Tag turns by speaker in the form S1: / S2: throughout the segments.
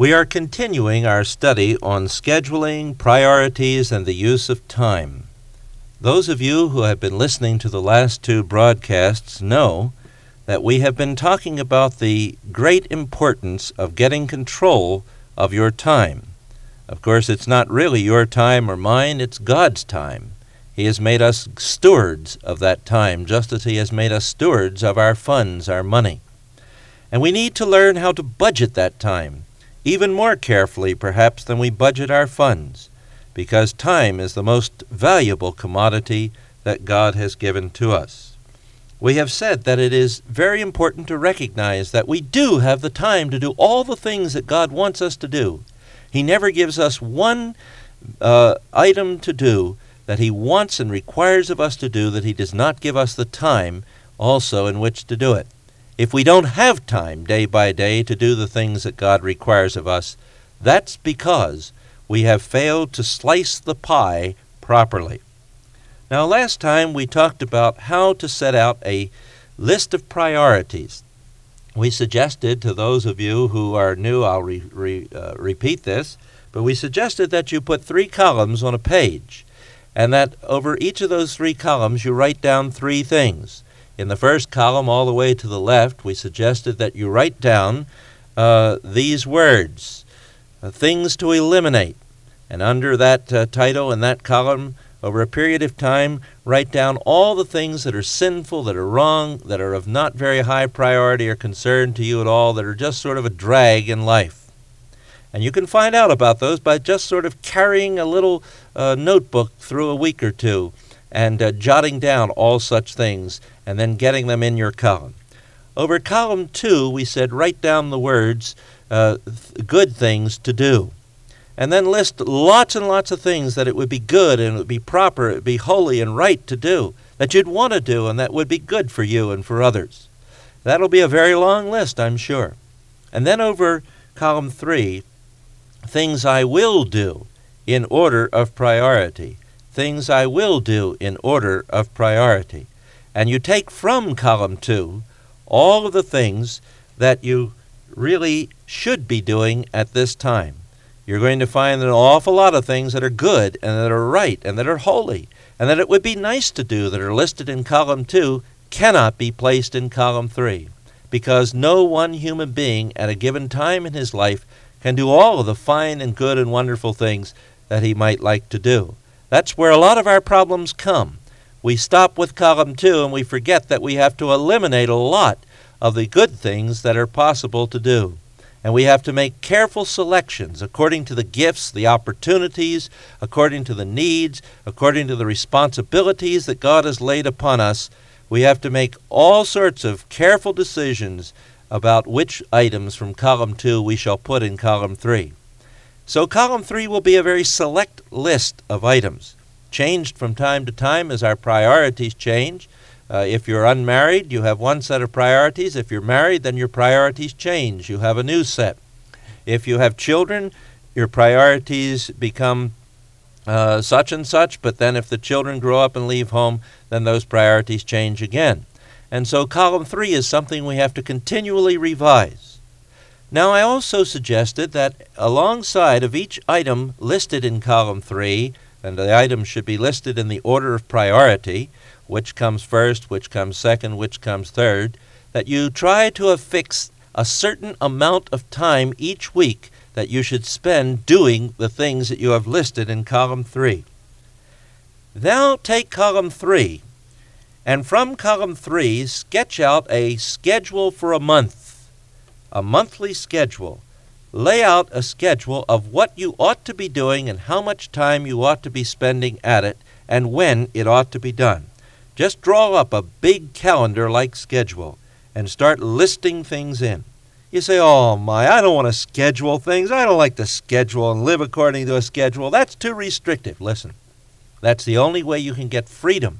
S1: We are continuing our study on scheduling, priorities, and the use of time. Those of you who have been listening to the last two broadcasts know that we have been talking about the great importance of getting control of your time. Of course, it's not really your time or mine, it's God's time. He has made us stewards of that time, just as He has made us stewards of our funds, our money. And we need to learn how to budget that time even more carefully perhaps than we budget our funds, because time is the most valuable commodity that God has given to us. We have said that it is very important to recognize that we do have the time to do all the things that God wants us to do. He never gives us one uh, item to do that He wants and requires of us to do that He does not give us the time also in which to do it. If we don't have time day by day to do the things that God requires of us, that's because we have failed to slice the pie properly. Now, last time we talked about how to set out a list of priorities. We suggested to those of you who are new, I'll re, re, uh, repeat this, but we suggested that you put three columns on a page, and that over each of those three columns you write down three things. In the first column, all the way to the left, we suggested that you write down uh, these words uh, things to eliminate. And under that uh, title in that column, over a period of time, write down all the things that are sinful, that are wrong, that are of not very high priority or concern to you at all, that are just sort of a drag in life. And you can find out about those by just sort of carrying a little uh, notebook through a week or two and uh, jotting down all such things and then getting them in your column. Over column two, we said write down the words uh, th- good things to do. And then list lots and lots of things that it would be good and it would be proper, it would be holy and right to do, that you'd want to do and that would be good for you and for others. That'll be a very long list, I'm sure. And then over column three, things I will do in order of priority things I will do in order of priority. And you take from column two all of the things that you really should be doing at this time. You're going to find an awful lot of things that are good and that are right and that are holy and that it would be nice to do that are listed in column two cannot be placed in column three because no one human being at a given time in his life can do all of the fine and good and wonderful things that he might like to do. That's where a lot of our problems come. We stop with column two and we forget that we have to eliminate a lot of the good things that are possible to do. And we have to make careful selections according to the gifts, the opportunities, according to the needs, according to the responsibilities that God has laid upon us. We have to make all sorts of careful decisions about which items from column 2 we shall put in column 3. So column three will be a very select list of items, changed from time to time as our priorities change. Uh, if you're unmarried, you have one set of priorities. If you're married, then your priorities change. You have a new set. If you have children, your priorities become uh, such and such, but then if the children grow up and leave home, then those priorities change again. And so column three is something we have to continually revise. Now, I also suggested that alongside of each item listed in column 3, and the items should be listed in the order of priority, which comes first, which comes second, which comes third, that you try to affix a certain amount of time each week that you should spend doing the things that you have listed in column 3. Now take column 3, and from column 3, sketch out a schedule for a month a monthly schedule. Lay out a schedule of what you ought to be doing and how much time you ought to be spending at it and when it ought to be done. Just draw up a big calendar like schedule and start listing things in. You say, Oh my, I don't want to schedule things. I don't like to schedule and live according to a schedule. That's too restrictive. Listen, that's the only way you can get freedom.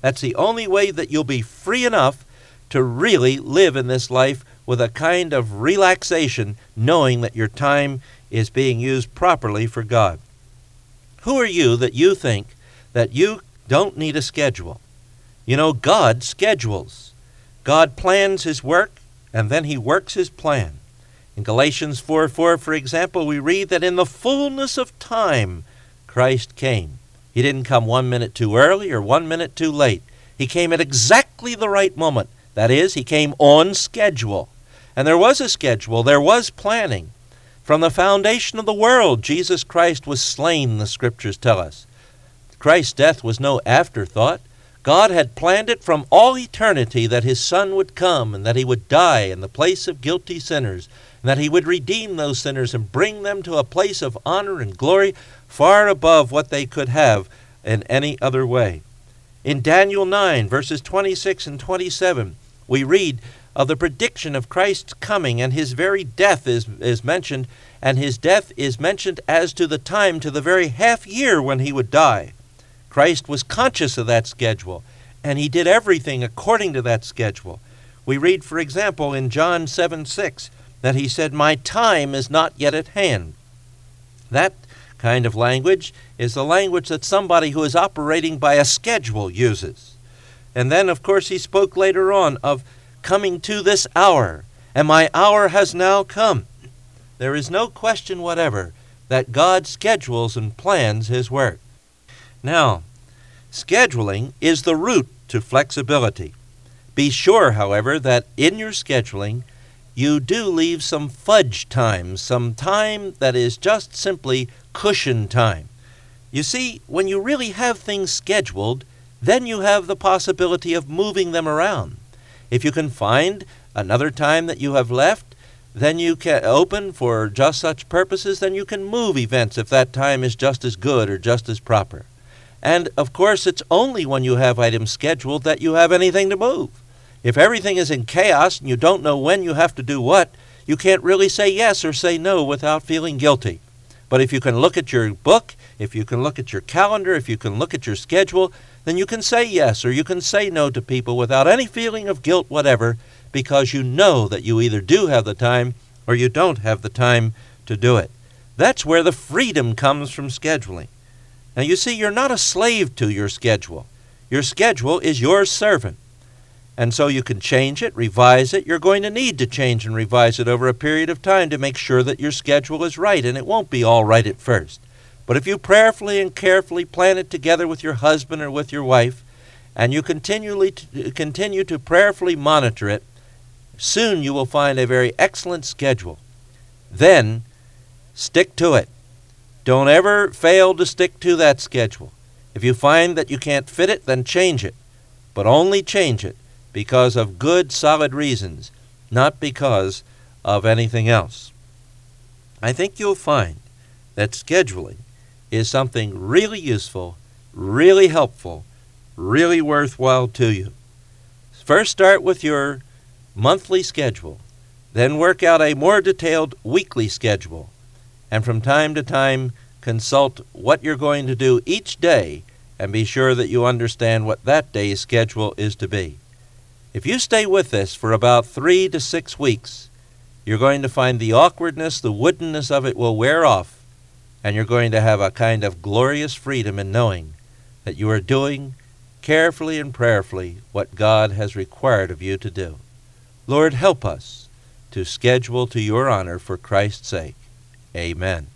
S1: That's the only way that you'll be free enough to really live in this life with a kind of relaxation, knowing that your time is being used properly for God. Who are you that you think that you don't need a schedule? You know, God schedules. God plans His work, and then He works His plan. In Galatians 4 4, for example, we read that in the fullness of time, Christ came. He didn't come one minute too early or one minute too late. He came at exactly the right moment. That is, he came on schedule. And there was a schedule, there was planning. From the foundation of the world, Jesus Christ was slain, the scriptures tell us. Christ's death was no afterthought. God had planned it from all eternity that his Son would come and that he would die in the place of guilty sinners, and that he would redeem those sinners and bring them to a place of honor and glory far above what they could have in any other way. In Daniel 9, verses 26 and 27, we read of the prediction of Christ's coming, and his very death is, is mentioned, and his death is mentioned as to the time, to the very half year when he would die. Christ was conscious of that schedule, and he did everything according to that schedule. We read, for example, in John 7 6, that he said, My time is not yet at hand. That kind of language is the language that somebody who is operating by a schedule uses. And then, of course, he spoke later on of coming to this hour, and my hour has now come. There is no question whatever that God schedules and plans His work. Now, scheduling is the root to flexibility. Be sure, however, that in your scheduling, you do leave some fudge time, some time that is just simply cushion time. You see, when you really have things scheduled, then you have the possibility of moving them around. If you can find another time that you have left, then you can open for just such purposes, then you can move events if that time is just as good or just as proper. And of course, it's only when you have items scheduled that you have anything to move. If everything is in chaos and you don't know when you have to do what, you can't really say yes or say no without feeling guilty. But if you can look at your book, if you can look at your calendar, if you can look at your schedule, then you can say yes or you can say no to people without any feeling of guilt whatever because you know that you either do have the time or you don't have the time to do it. That's where the freedom comes from scheduling. Now, you see, you're not a slave to your schedule. Your schedule is your servant. And so you can change it, revise it. You're going to need to change and revise it over a period of time to make sure that your schedule is right, and it won't be all right at first. But if you prayerfully and carefully plan it together with your husband or with your wife, and you continually t- continue to prayerfully monitor it, soon you will find a very excellent schedule. Then stick to it. Don't ever fail to stick to that schedule. If you find that you can't fit it, then change it. But only change it because of good, solid reasons, not because of anything else. I think you'll find that scheduling is something really useful, really helpful, really worthwhile to you. First, start with your monthly schedule, then work out a more detailed weekly schedule, and from time to time consult what you're going to do each day and be sure that you understand what that day's schedule is to be. If you stay with this for about three to six weeks, you're going to find the awkwardness, the woodenness of it will wear off, and you're going to have a kind of glorious freedom in knowing that you are doing carefully and prayerfully what God has required of you to do. Lord, help us to schedule to your honor for Christ's sake. Amen.